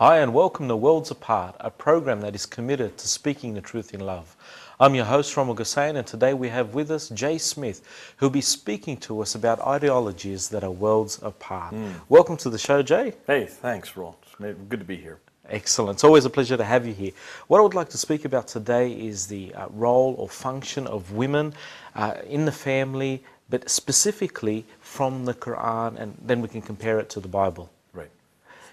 Hi, and welcome to Worlds Apart, a program that is committed to speaking the truth in love. I'm your host, Rommel Gussain, and today we have with us Jay Smith, who'll be speaking to us about ideologies that are worlds apart. Welcome to the show, Jay. Hey, thanks, Ron. Good to be here. Excellent. It's always a pleasure to have you here. What I would like to speak about today is the uh, role or function of women uh, in the family, but specifically from the Quran, and then we can compare it to the Bible.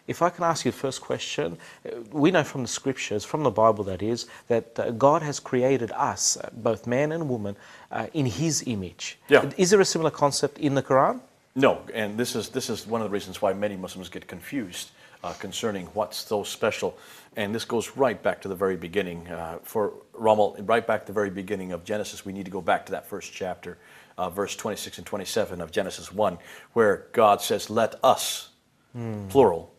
If I can ask you the first question, uh, we know from the scriptures, from the Bible that is, that uh, God has created us, uh, both man and woman, uh, in His image. Yeah. Is there a similar concept in the Quran? No, and this is this is one of the reasons why many Muslims get confused uh, concerning what's so special. And this goes right back to the very beginning. Uh, for Rommel, right back to the very beginning of Genesis, we need to go back to that first chapter, uh, verse 26 and 27 of Genesis 1, where God says, Let us, plural,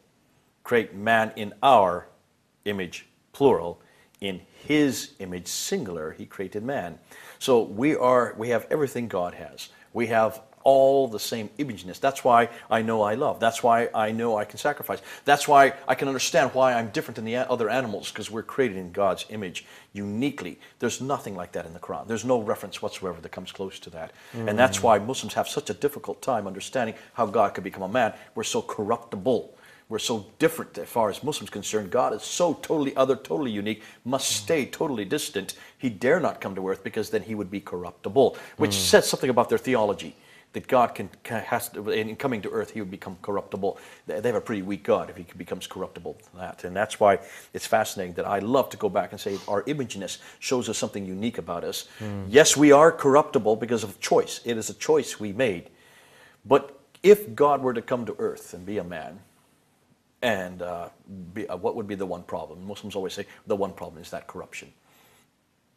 create man in our image, plural, in his image, singular, he created man. So we are, we have everything God has. We have all the same imageness. That's why I know I love. That's why I know I can sacrifice. That's why I can understand why I'm different than the other animals, because we're created in God's image uniquely. There's nothing like that in the Quran. There's no reference whatsoever that comes close to that. And that's mm. why Muslims have such a difficult time understanding how God could become a man. We're so corruptible. We're so different as far as Muslims concerned. God is so totally other, totally unique, must mm. stay totally distant. He dare not come to earth because then he would be corruptible, which mm. says something about their theology. That God can, can has to, in coming to earth, he would become corruptible. They have a pretty weak God if he becomes corruptible. That and that's why it's fascinating that I love to go back and say our imageness shows us something unique about us. Mm. Yes, we are corruptible because of choice. It is a choice we made. But if God were to come to earth and be a man, and uh, be, uh, what would be the one problem? Muslims always say the one problem is that corruption.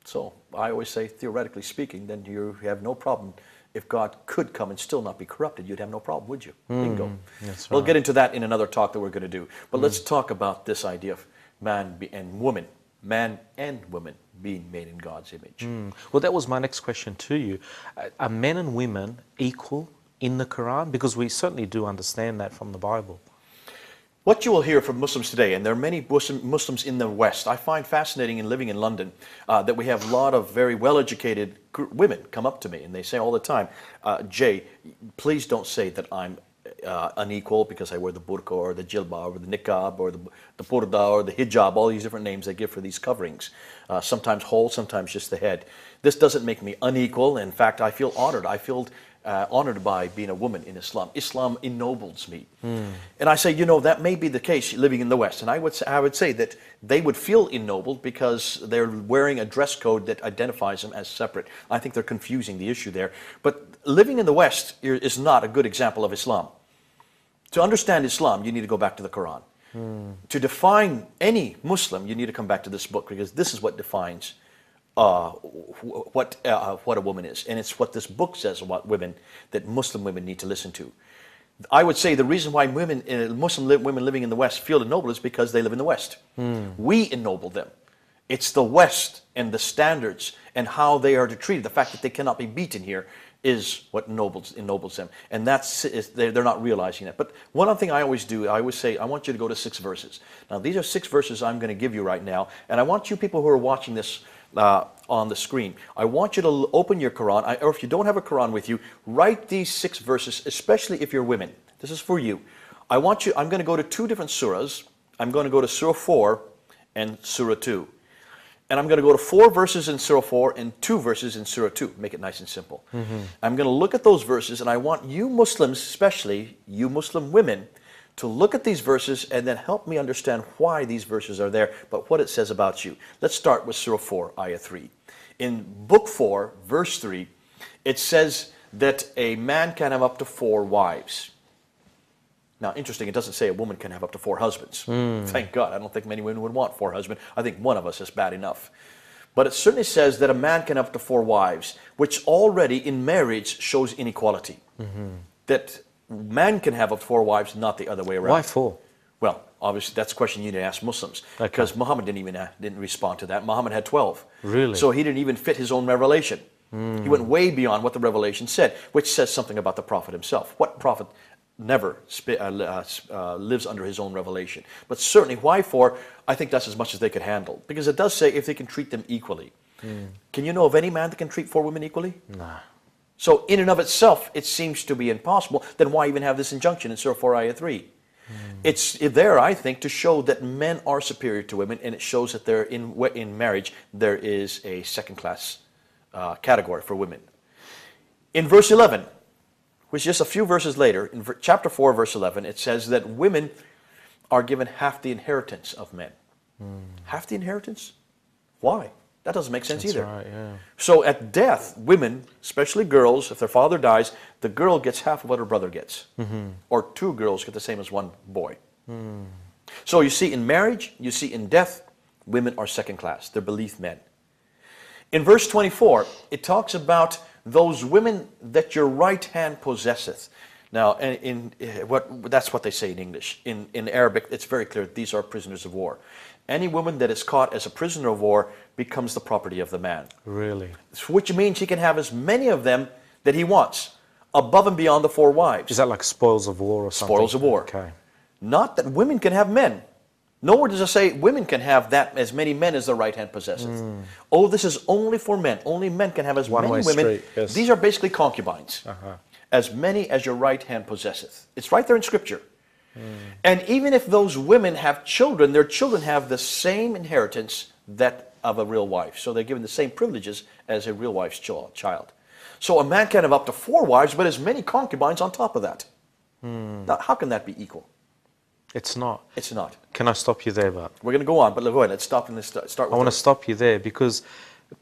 So I always say, theoretically speaking, then you have no problem. If God could come and still not be corrupted, you'd have no problem, would you? Bingo. that's We'll get into that in another talk that we're going to do. But let's talk about this idea of man be, and woman, man and woman being made in God's image. Well, that was my next question to you. Are men and women equal in the Quran? Because we certainly do understand that from the Bible. What you will hear from Muslims today, and there are many Muslims in the West, I find fascinating in living in London uh, that we have a lot of very well educated women come up to me and they say all the time, uh, Jay, please don't say that I'm uh, unequal because I wear the burqa or the jilbab or the niqab or the, the purdah or the hijab, all these different names they give for these coverings. Uh, sometimes whole, sometimes just the head. This doesn't make me unequal. In fact, I feel honored. I feel uh, honored by being a woman in Islam. Islam ennobles me. And I say, you know, that may be the case living in the West. And I would, say, I would say that they would feel ennobled because they're wearing a dress code that identifies them as separate. I think they're confusing the issue there. But living in the West is not a good example of Islam. To understand Islam, you need to go back to the Quran. To define any Muslim, you need to come back to this book because this is what defines uh, what, uh, what a woman is. And it's what this book says about women that Muslim women need to listen to. I would say the reason why women, uh, Muslim li- women living in the West feel ennobled is because they live in the West. We ennoble them. It's the West and the standards and how they are treated. The fact that they cannot be beaten here is what ennobles, ennobles them. And that's, is, they're, they're not realizing that. But one other thing I always do, I always say, I want you to go to six verses. Now, these are six verses I'm going to give you right now. And I want you people who are watching this uh, on the screen, I want you to open your Quran, I, or if you don't have a Quran with you, write these six verses, especially if you're women. This is for you. I want you, I'm going to go to two different surahs. I'm going to go to Surah 4 and Surah 2. And I'm going to go to four verses in Surah 4 and two verses in Surah 2. Make it nice and simple. I'm going to look at those verses, and I want you Muslims, especially you Muslim women, to look at these verses and then help me understand why these verses are there, but what it says about you. Let's start with Surah 4, Ayah 3. In Book 4, verse 3, it says that a man can have up to four wives. Now, interesting, it doesn't say a woman can have up to four husbands. Hmm. Thank God. I don't think many women would want four husbands. I think one of us is bad enough. But it certainly says that a man can have up to four wives, which already in marriage shows inequality. Mm-hmm. That man can have up to four wives, not the other way around. Why four? Well, obviously, that's a question you need to ask Muslims because Muhammad didn't even didn't respond to that. Muhammad had twelve. Really? So he didn't even fit his own revelation. He went way beyond what the revelation said, which says something about the prophet himself. What prophet never uh, uh, uh, lives under his own revelation. But certainly, why for? I think that's as much as they could handle. Because it does say if they can treat them equally. Can you know of any man that can treat four women equally? Nah. So, in and of itself, it seems to be impossible. Then why even have this injunction in Surah 4, Ayah 3? It's there, I think, to show that men are superior to women, and it shows that there in in marriage there is a second-class uh, category for women. In verse 11, which is just a few verses later, in chapter 4, verse 11, it says that women are given half the inheritance of men. Half the inheritance? Why? That doesn't make sense That's either. right, yeah. So at death, women, especially girls, if their father dies, the girl gets half of what her brother gets. Or two girls get the same as one boy. So you see in marriage, you see in death, women are second class. They're beneath men. In verse 24, it talks about those women that your right hand possesseth. Now, in, in eh, what that's what they say in English. In in Arabic, it's very clear. These are prisoners of war. Any woman that is caught as a prisoner of war becomes the property of the man Really? which means he can have as many of them that he wants, above and beyond the four wives. Is that like spoils of war or something? Spoils of war. Okay. Not that women can have men. Nowhere does it say women can have that as many men as their right hand possesseth. Hmm. Oh, this is only for men. Only men can have as One-way many women. yes. These are basically concubines. Uh-huh. As many as your right hand possesseth. It's right there in Scripture. And even if those women have children, their children have the same inheritance that of a real wife. So they're given the same privileges as a real wife's chil- child. So a man can have up to four wives, but as many concubines on top of that. Hmm. Now, how can that be equal? It's not. It's not. Can I stop you there, but We're going to go on, but go ahead. Let's stop and let's start start I want to stop you there because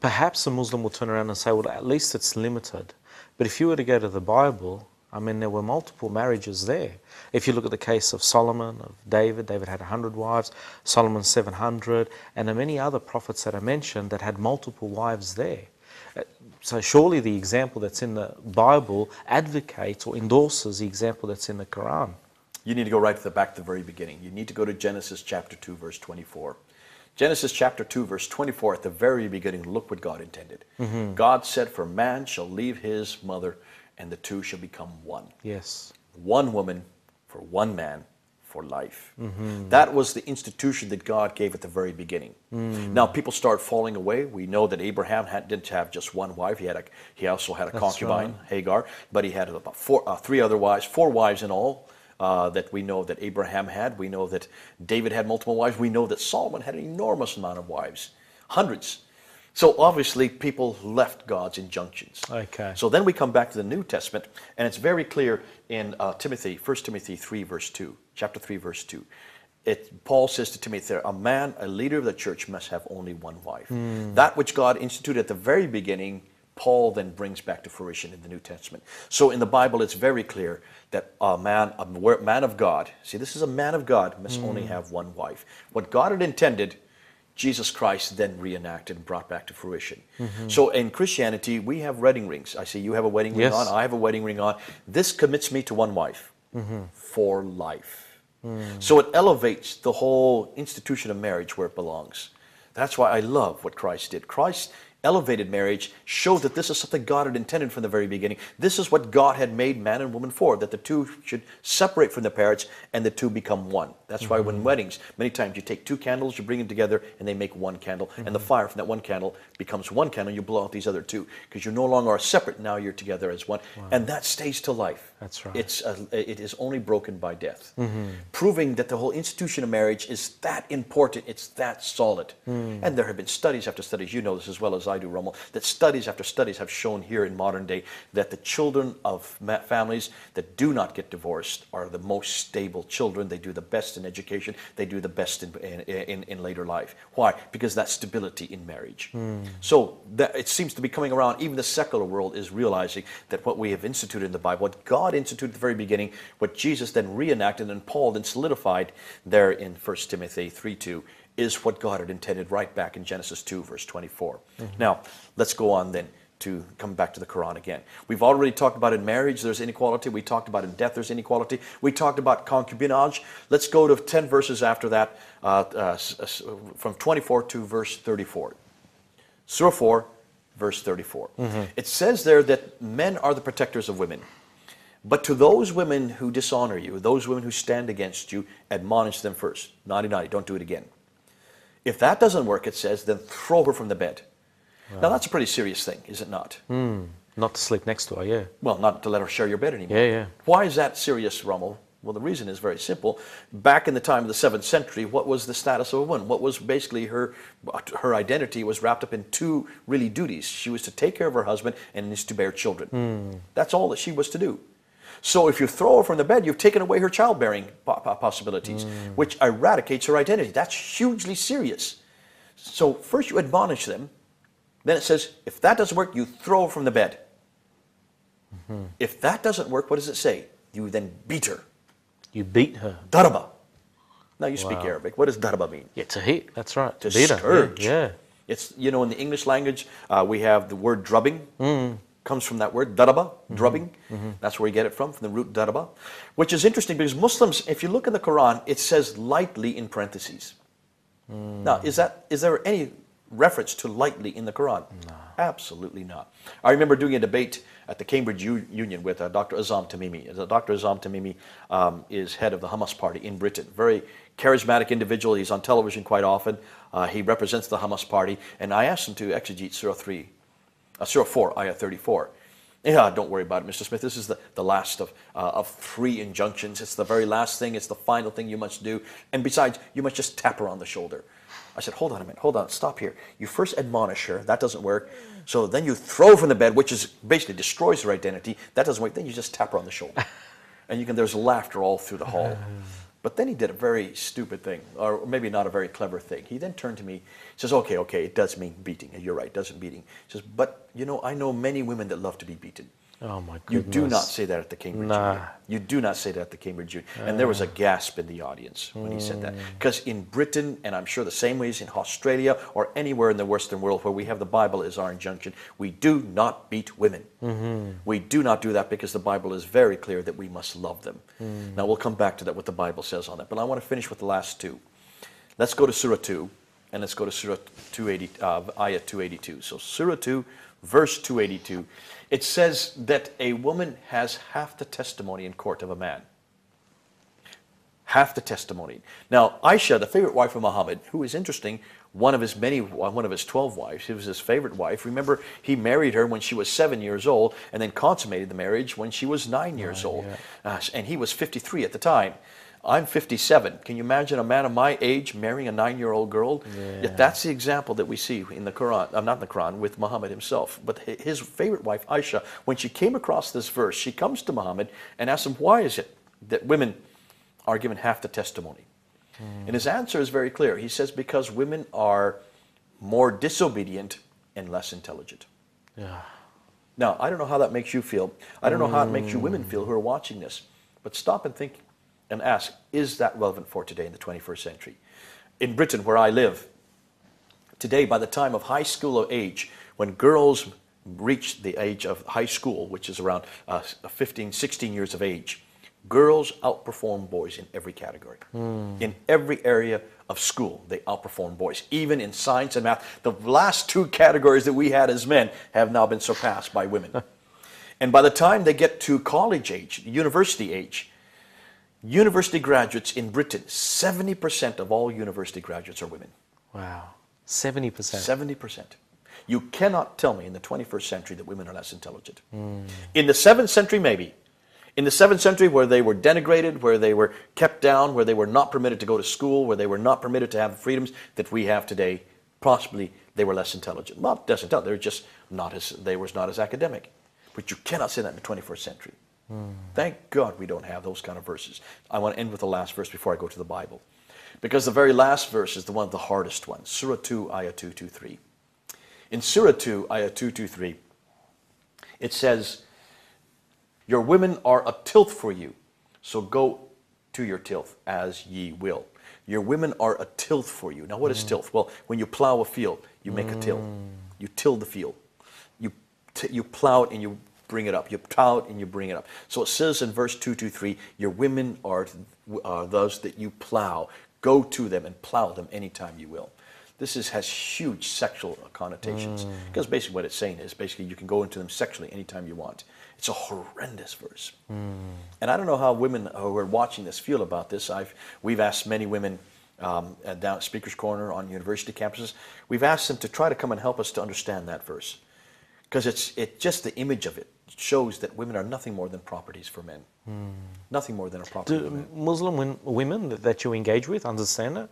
perhaps a Muslim will turn around and say, well, at least it's limited. But if you were to go to the Bible, I mean, there were multiple marriages there. If you look at the case of Solomon, of David, David had 100 wives, Solomon 700, and there are many other prophets that are mentioned that had multiple wives there. Uh, So surely the example that's in the Bible advocates or endorses the example that's in the Quran. You need to go right to the back to the very beginning. You need to go to Genesis chapter 2, verse 24. Genesis chapter 2, verse 24, at the very beginning, look what God intended. Mm-hmm. God said, For man shall leave his mother, and the two shall become one. Yes. One woman for one man for life. Mm-hmm. That was the institution that God gave at the very beginning. Mm. Now people start falling away. We know that Abraham had, didn't have just one wife. He had a, he also had a That's concubine, Hagar, but he had about four, uh, three other wives, four wives in all. Uh, that we know that Abraham had. We know that David had multiple wives. We know that Solomon had an enormous amount of wives, hundreds. So obviously, people left God's injunctions. Okay. So then we come back to the New Testament, and it's very clear in uh, Timothy, 1 Timothy 3, verse 2, chapter 3, verse 2. It, Paul says to Timothy there, a man, a leader of the church must have only one wife. That which God instituted at the very beginning, Paul then brings back to fruition in the New Testament. So in the Bible, it's very clear that a man, a man of God, see, this is a man of God, must hmm. only have one wife. What God had intended, Jesus Christ then reenacted and brought back to fruition. Mm-hmm. So in Christianity, we have wedding rings. I see you have a wedding ring on, I have a wedding ring on. This commits me to one wife mm-hmm. for life. Hmm. So it elevates the whole institution of marriage where it belongs. That's why I love what Christ did. Christ elevated marriage, showed that this is something God had intended from the very beginning. This is what God had made man and woman for, that the two should separate from their parents and the two become one. That's why when mm-hmm. weddings, many times you take two candles, you bring them together, and they make one candle, and the mm-hmm. fire from that one candle becomes one candle, you blow out these other two, because you no longer are separate, now you're together as one. And that stays to life. That's right. It's a, it is only broken by death, mm-hmm. proving that the whole institution of marriage is that important. It's that solid. Mm. And there have been studies after studies. You know this as well as I do, Rommel. That studies after studies have shown here in modern day that the children of families that do not get divorced are the most stable children. They do the best in education. They do the best in in, in, later life. Why? Because that stability in marriage. Hmm. So that it seems to be coming around. Even the secular world is realizing that what we have instituted in the Bible, what God instituted at the very beginning, what Jesus then reenacted and Paul then solidified there in 1 Timothy 3 2, is what God had intended right back in Genesis 2, verse 24. Now, let's go on then to come back to the Quran again. We've already talked about in marriage there's inequality. We talked about in death there's inequality. We talked about concubinage. Let's go to 10 verses after that, uh, uh, s- from 24 to verse 34. Surah 4, verse 34. It says there that men are the protectors of women. But to those women who dishonor you, those women who stand against you, admonish them first. Naughty, naughty, don't do it again. If that doesn't work, it says, then throw her from the bed. Now, that's a pretty serious thing, is it not? Hmm. Not to sleep next to her, yeah. Well, not to let her share your bed anymore. Yeah, yeah. Why is that serious, Rommel? Well, the reason is very simple. Back in the time of the seventh century, what was the status of a woman? What was basically her her identity was wrapped up in two really duties. She was to take care of her husband and is to bear children. Hmm. That's all that she was to do. So if you throw her from the bed, you've taken away her childbearing po- po- possibilities, mm. which eradicates her identity. That's hugely serious. So first you admonish them, then it says, if that doesn't work, you throw her from the bed. Mm-hmm. If that doesn't work, what does it say? You then beat her. You beat her. Daraba. Now you speak Wow. Arabic. What does daraba mean? Yeah, to hit. That's right. To beat her. scourge. Yeah. yeah. It's you know in the English language uh, we have the word drubbing mm. Comes from that word daraba, drubbing. That's where we get it from, from the root daraba, which is interesting because Muslims, if you look in the Quran, it says lightly in parentheses. Now, is that is there any reference to lightly in the Quran? No. Absolutely not. I remember doing a debate at the Cambridge U- Union with uh, Dr. Azzam Tamimi. Dr. Azzam Tamimi um, is head of the Hamas party in Britain. Very charismatic individual. He's on television quite often. Uh, he represents the Hamas party. And I asked him to exegete Surah 3, uh, Surah 4, Ayah 34. Yeah, don't worry about it, Mr. Smith. This is the, the last of, uh, of three injunctions. It's the very last thing. It's the final thing you must do. And besides, you must just tap her on the shoulder. I said, hold on a minute, hold on, stop here. You first admonish her, that doesn't work. So then you throw her from the bed, which is basically destroys her identity. That doesn't work. Then you just tap her on the shoulder. and you can there's laughter all through the hall. But then he did a very stupid thing, or maybe not a very clever thing. He then turned to me, says, Okay, okay, it does mean beating. You're right, it does mean beating. He says, But you know, I know many women that love to be beaten. Oh my You do not say that at the Cambridge Nah. Union. You do not say that at the Cambridge Union. And there was a gasp in the audience when he said that. Mm. Because in Britain, and I'm sure the same ways in Australia or anywhere in the Western world where we have the Bible as our injunction, we do not beat women. Mm-hmm. We do not do that because the Bible is very clear that we must love them. Mm. Now we'll come back to that, what the Bible says on that. But I want to finish with the last two. Let's go to Surah 2, and let's go to Surah 280, uh, Ayah 282. So Surah 2, verse 282. It says that a woman has half the testimony in court of a man. Half the testimony. Now, Aisha, the favorite wife of Muhammad, who is interesting, one of his many, one of his 12 wives, she was his favorite wife. Remember, he married her when she was seven years old and then consummated the marriage when she was nine years old. Uh, and he was 53 at the time. I'm 57. Can you imagine a man of my age marrying a nine-year-old girl? Yet that's the example that we see in the Quran. Uh, not in the Quran, with Muhammad himself. But his favorite wife, Aisha, when she came across this verse, she comes to Muhammad and asks him, "Why is it that women are given half the testimony?" And his answer is very clear. He says, "Because women are more disobedient and less intelligent." Yeah. Now, I don't know how that makes you feel. I don't know how it makes you women feel who are watching this. But stop and think and ask is that relevant for today in the 21st century? In Britain, where I live, today, by the time of high school age, when girls reach the age of high school, which is around uh, 15, 16 years of age, girls outperform boys in every category. In every area of school, they outperform boys, even in science and math. The last two categories that we had as men have now been surpassed by women. and by the time they get to college age, university age, university graduates in Britain, 70% of all university graduates are women. Wow. 70%. 70%. You cannot tell me in the 21st century that women are less intelligent. In the 7th century, maybe. In the 7th century, where they were denigrated, where they were kept down, where they were not permitted to go to school, where they were not permitted to have the freedoms that we have today, possibly they were less intelligent. Not less intelligent, they were just not as, they were not as academic. But you cannot say that in the 21st century. Thank God we don't have those kind of verses. I want to end with the last verse before I go to the Bible. Because the very last verse is the one of the hardest ones. Surah 2, Ayah 223. In Surah 2, Ayah 223, it says, Your women are a tilth for you, so go to your tilth as ye will. Your women are a tilth for you. Now, what is mm. tilth? Well, when you plow a field, you make a till. Mm. You till the field. You, you plow it and you bring it up. You plow it and you bring it up. So it says in verse 223, Your women are, are those that you plow. Go to them and plow them anytime you will. This is, has huge sexual connotations. Because basically what it's saying is basically you can go into them sexually anytime you want. It's a horrendous verse. And I don't know how women who are watching this feel about this. I've, we've asked many women um, at down at Speaker's Corner on university campuses, we've asked them to try to come and help us to understand that verse. Because it's it, just the image of it shows that women are nothing more than properties for men. Nothing more than a property Do. Muslim women that- that you engage with understand it?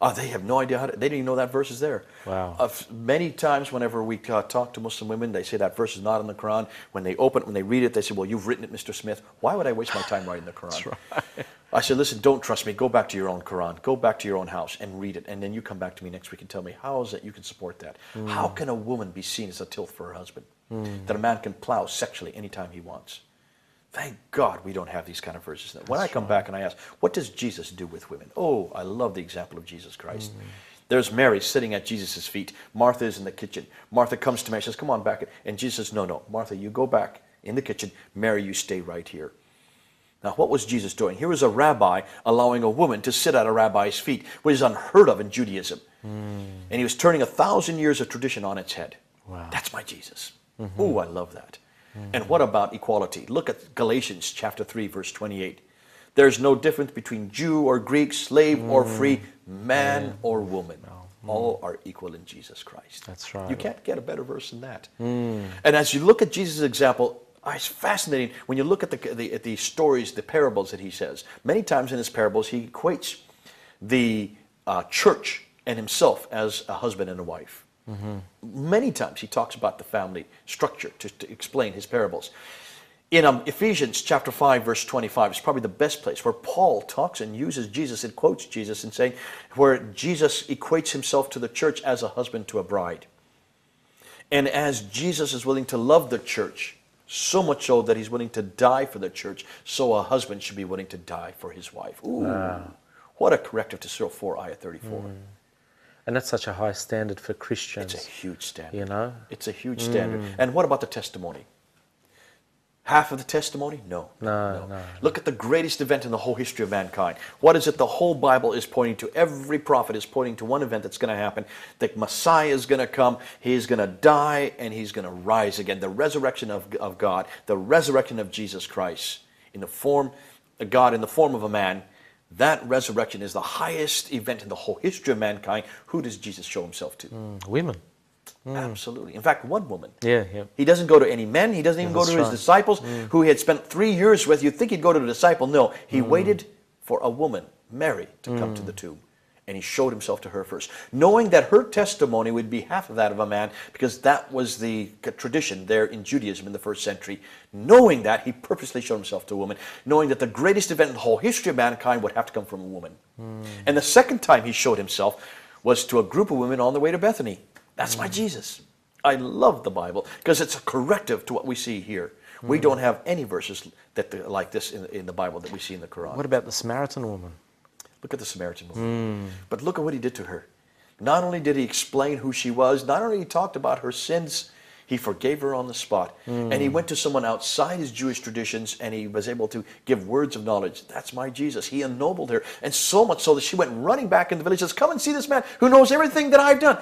Oh, they have no idea how to, they didn't even know that verse is there. Wow. Uh, many times, whenever we uh, talk to Muslim women, they say that verse is not in the Quran. When they open it, when they read it, they say, Well, you've written it, Mr. Smith. Why would I waste my time writing the Quran? right. I said, Listen, don't trust me. Go back to your own Quran. Go back to your own house and read it. And then you come back to me next week and tell me, How is it you can support that? How can a woman be seen as a tilth for her husband? Hmm. That a man can plow sexually anytime he wants? Thank God we don't have these kind of verses. When I come back and I ask, what does Jesus do with women? Oh, I love the example of Jesus Christ. Hmm. There's Mary sitting at Jesus' feet. Martha is in the kitchen. Martha comes to Mary and says, Come on back. And Jesus says, No, no. Martha, you go back in the kitchen. Mary, you stay right here. Now, what was Jesus doing? Here was a rabbi allowing a woman to sit at a rabbi's feet, which is unheard of in Judaism. Hmm. And he was turning a thousand years of tradition on its head. Wow. That's my Jesus. Mm-hmm. Ooh, I love that. Mm-hmm. And what about equality? Look at Galatians chapter 3, verse 28. There's no difference between Jew or Greek, slave or mm. free, man or woman. Mm. All are equal in Jesus Christ. That's right. You can't get a better verse than that. Mm. And as you look at Jesus' example, ah, it's fascinating when you look at the, the, at the stories, the parables that he says. Many times in his parables, he equates the uh, church and himself as a husband and a wife. Mm-hmm. Many times he talks about the family structure to, to explain his parables. In um, Ephesians chapter 5, verse 25, is probably the best place where Paul talks and uses Jesus and quotes Jesus and saying, where Jesus equates himself to the church as a husband to a bride. And as Jesus is willing to love the church, so much so that he's willing to die for the church, so a husband should be willing to die for his wife. Ooh, ah. what a corrective to Surah 4, ayah 34. Mm. And that's such a high standard for Christians. It's a huge standard. You know? It's a huge standard. Mm. And what about the testimony? Half of the testimony? No. No, no. Look at the greatest event in the whole history of mankind. What is it the whole Bible is pointing to? Every prophet is pointing to one event that's going to happen. The Messiah is going to come. He's going to die and he's going to rise again. The resurrection of, of God, the resurrection of Jesus Christ in the form, a God in the form of a man. That resurrection is the highest event in the whole history of mankind. Who does Jesus show himself to? Mm, Women. Hmm. Absolutely. In fact, one woman. Yeah, yeah. He doesn't go to any men. He doesn't even go that's to his right. disciples hmm. who he had spent three years with. You'd think he'd go to the disciple. No, he hmm. waited for a woman, Mary, to come to the tomb. And he showed himself to her first, knowing that her testimony would be half of that of a man, because that was the tradition there in Judaism in the first century. Knowing that, he purposely showed himself to a woman, knowing that the greatest event in the whole history of mankind would have to come from a woman. Hmm. And the second time he showed himself was to a group of women on the way to Bethany. That's my hmm. Jesus. I love the Bible because it's a corrective to what we see here. We hmm. don't have any verses that like this in, in the Bible that we see in the Quran. What about the Samaritan woman? Look at the Samaritan woman. Hmm. But look at what he did to her. Not only did he explain who she was, not only he talked about her sins, he forgave her on the spot. Hmm. And he went to someone outside his Jewish traditions and he was able to give words of knowledge. That's my Jesus. He ennobled her. And so much so that she went running back in the village and says, Come and see this man who knows everything that I've done.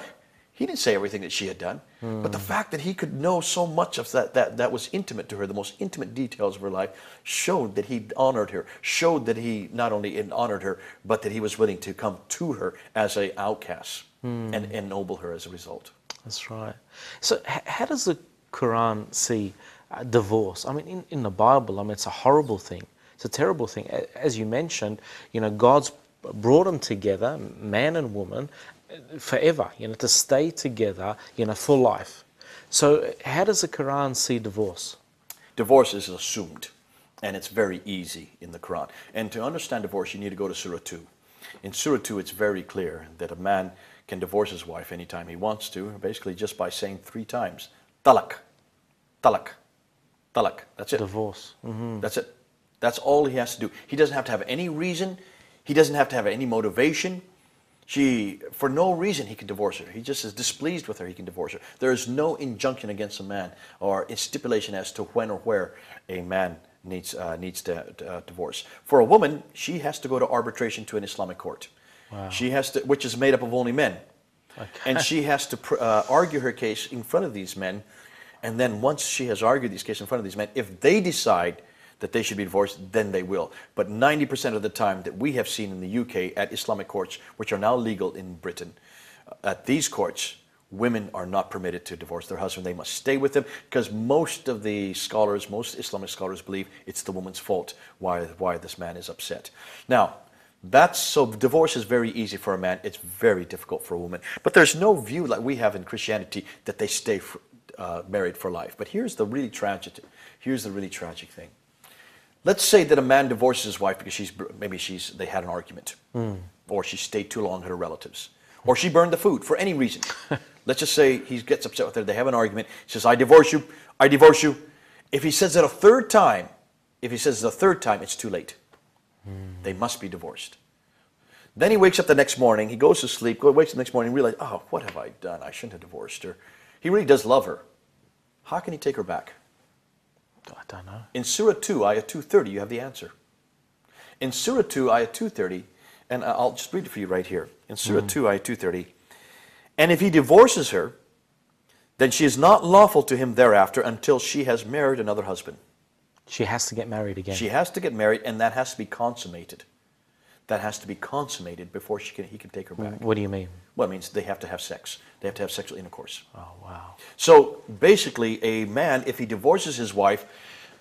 He didn't say everything that she had done, but the fact that he could know so much of that, that that was intimate to her, the most intimate details of her life, showed that he honored her, showed that he not only honored her, but that he was willing to come to her as an outcast and ennoble her as a result. That's right. So, h- how does the Quran see uh, divorce? I mean, in, in the Bible, I mean, it's a horrible thing. It's a terrible thing. As you mentioned, you know, God's brought them together, man and woman, forever. You know, to stay together, you know, for life. So, how does the Quran see divorce? Divorce is assumed, and it's very easy in the Quran. And to understand divorce, you need to go to Surah 2. In Surah 2, it's very clear that a man can divorce his wife anytime he wants to, basically just by saying three times, talak, talak, talak. That's it. Divorce. Mm. That's it. That's all he has to do. He doesn't have to have any reason. He doesn't have to have any motivation. She, for no reason, he can divorce her. He just is displeased with her. He can divorce her. There is no injunction against a man or a stipulation as to when or where a man needs uh, needs to uh, divorce. For a woman, she has to go to arbitration to an Islamic court. She has to, which is made up of only men. and she has to pr- uh, argue her case in front of these men. And then once she has argued these cases in front of these men, if they decide that they should be divorced, then they will. But 90% of the time that we have seen in the UK at Islamic courts, which are now legal in Britain, uh, at these courts, women are not permitted to divorce their husband. They must stay with them because most of the scholars, most Islamic scholars believe it's the woman's fault why, why this man is upset. Now, that's so divorce is very easy for a man. It's very difficult for a woman. But there's no view like we have in Christianity that they stay for, uh, married for life. But here's the really tragic. Here's the really tragic thing. Let's say that a man divorces his wife because she's maybe she's they had an argument, mm. or she stayed too long at her relatives, or she burned the food for any reason. Let's just say he gets upset with her. They have an argument. He says, "I divorce you. I divorce you." If he says it a third time, if he says it a third time, it's too late. Mm. They must be divorced. Then he wakes up the next morning. He goes to sleep. Wakes up the next morning and realizes, "Oh, what have I done? I shouldn't have divorced her." He really does love her. How can he take her back? I don't know. In Surah 2, Ayah 230, you have the answer. In Surah 2, Ayah 230, and I'll just read it for you right here. In Surah mm. 2, Ayah 230, and if he divorces her, then she is not lawful to him thereafter until she has married another husband. She has to get married again. She has to get married, and that has to be consummated. That has to be consummated before she can, he can take her back. What do you mean? Well, it means they have to have sex. They have to have sexual intercourse. Oh, wow. So basically, a man, if he divorces his wife,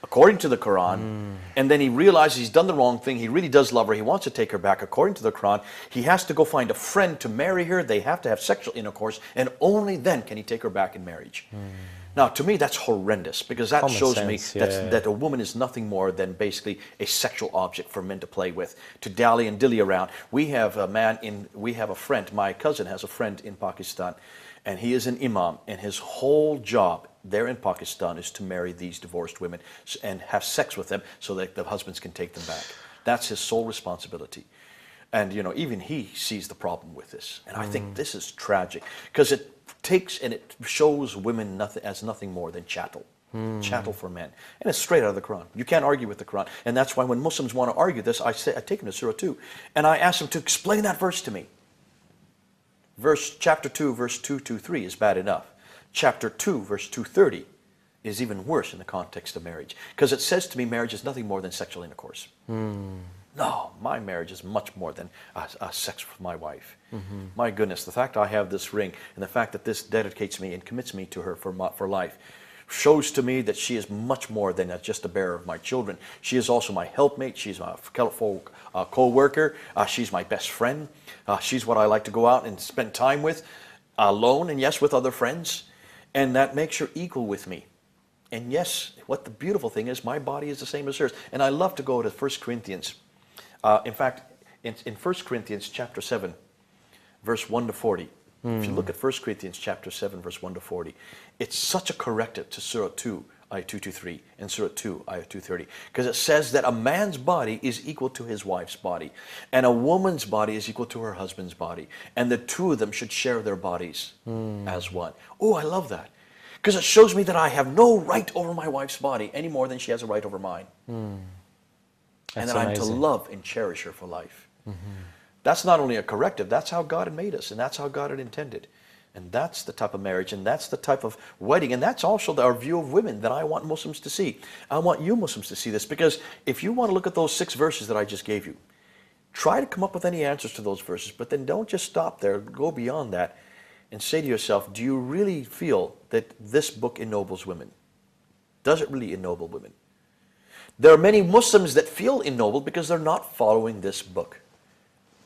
according to the Quran, mm. and then he realizes he's done the wrong thing, he really does love her, he wants to take her back, according to the Quran, he has to go find a friend to marry her, they have to have sexual intercourse, and only then can he take her back in marriage. Mm. Now, to me, that's horrendous because that Common shows sense, me yeah. that a woman is nothing more than basically a sexual object for men to play with, to dally and dilly around. We have a man in, we have a friend, my cousin has a friend in Pakistan, and he is an imam, and his whole job there in Pakistan is to marry these divorced women and have sex with them so that the husbands can take them back. That's his sole responsibility. And you know, even he sees the problem with this. And I think mm. this is tragic because it takes and it shows women nothing, as nothing more than chattel. Hmm. Chattel for men. And it's straight out of the Quran. You can't argue with the Quran. And that's why when Muslims want to argue this, I, say, I take them to Surah 2. And I ask them to explain that verse to me. Verse chapter 2, verse 223 is bad enough. Chapter 2, verse 230 is even worse in the context of marriage. Because it says to me marriage is nothing more than sexual intercourse. Hmm. No, my marriage is much more than a, a sex with my wife. Mm-hmm. My goodness, the fact I have this ring and the fact that this dedicates me and commits me to her for, my, for life shows to me that she is much more than just a bearer of my children. She is also my helpmate. She's my uh, co-worker. Uh, she's my best friend. Uh, she's what I like to go out and spend time with, alone and yes, with other friends. And that makes her equal with me. And yes, what the beautiful thing is, my body is the same as hers. And I love to go to 1 Corinthians uh, in fact, in, in 1 Corinthians chapter 7, verse 1 to 40, mm. if you look at 1 Corinthians chapter 7, verse 1 to 40, it's such a corrective to Surah 2, ayah 223, and Surah 2, ayah 230. Because it says that a man's body is equal to his wife's body, and a woman's body is equal to her husband's body, and the two of them should share their bodies mm. as one. Oh, I love that. Because it shows me that I have no right over my wife's body any more than she has a right over mine. Mm and that amazing. I'm to love and cherish her for life. Mm-hmm. That's not only a corrective, that's how God had made us, and that's how God had intended. And that's the type of marriage, and that's the type of wedding, and that's also our view of women that I want Muslims to see. I want you Muslims to see this, because if you want to look at those six verses that I just gave you, try to come up with any answers to those verses, but then don't just stop there, go beyond that, and say to yourself, do you really feel that this book ennobles women? Does it really ennoble women? There are many Muslims that feel ennobled because they're not following this book.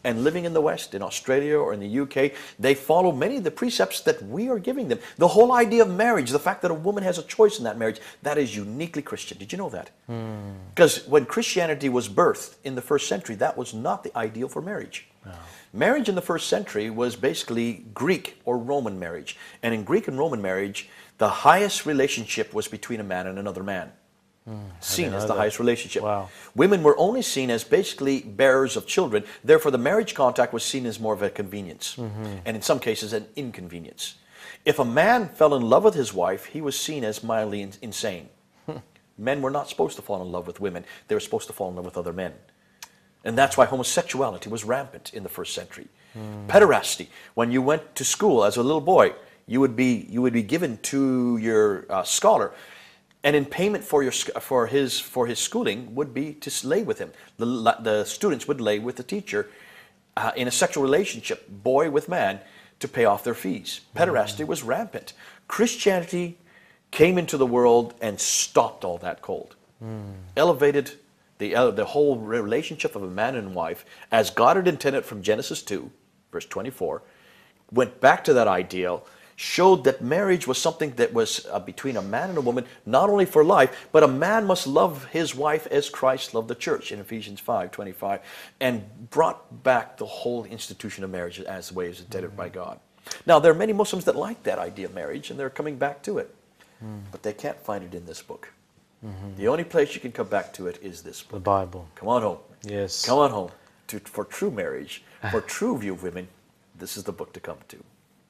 And living in the West, in Australia or in the UK, they follow many of the precepts that we are giving them. The whole idea of marriage, the fact that a woman has a choice in that marriage, that is uniquely Christian. Did you know that? Because hmm. when Christianity was birthed in the first century, that was not the ideal for marriage. No. Marriage in the first century was basically Greek or Roman marriage. And in Greek and Roman marriage, the highest relationship was between a man and another man. Mm, seen as the that. highest relationship. Wow. Women were only seen as basically bearers of children. Therefore, the marriage contact was seen as more of a convenience, mm-hmm. and in some cases, an inconvenience. If a man fell in love with his wife, he was seen as mildly in- insane. men were not supposed to fall in love with women, they were supposed to fall in love with other men. And that's why homosexuality was rampant in the first century. Pederasty. When you went to school as a little boy, you would be you would be given to your uh, scholar, and in payment for your for his for his schooling would be to lay with him. The the students would lay with the teacher uh, in a sexual relationship, boy with man, to pay off their fees. Pederasty was rampant. Christianity came into the world and stopped all that cold, elevated the, uh, the whole relationship of a man and wife as God had intended from Genesis 2, verse 24, went back to that ideal, showed that marriage was something that was uh, between a man and a woman, not only for life, but a man must love his wife as Christ loved the church in Ephesians 5 25, and brought back the whole institution of marriage as the way it was intended by mm-hmm. God. Now, there are many Muslims that like that idea of marriage, and they're coming back to it, hmm. but they can't find it in this book. Mm-hmm. The only place you can come back to it is this book. The. Bible. Come on home. Yes. Come on home. To, for true marriage, for true view of women, this is the book to come to.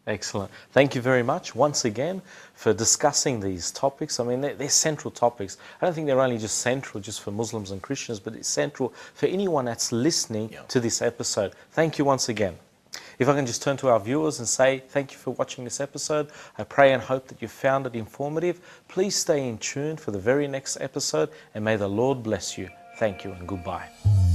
Excellent. Thank you very much once again for discussing these topics. I mean, they're, they're central topics. I don't think they're only just central just for Muslims and Christians, but it's central for anyone that's listening Yeah. to this episode. Thank you once again. If I can just turn to our viewers and say thank you for watching this episode. I pray and hope that you found it informative. Please stay in tune for the very next episode and may the Lord bless you. Thank you and goodbye.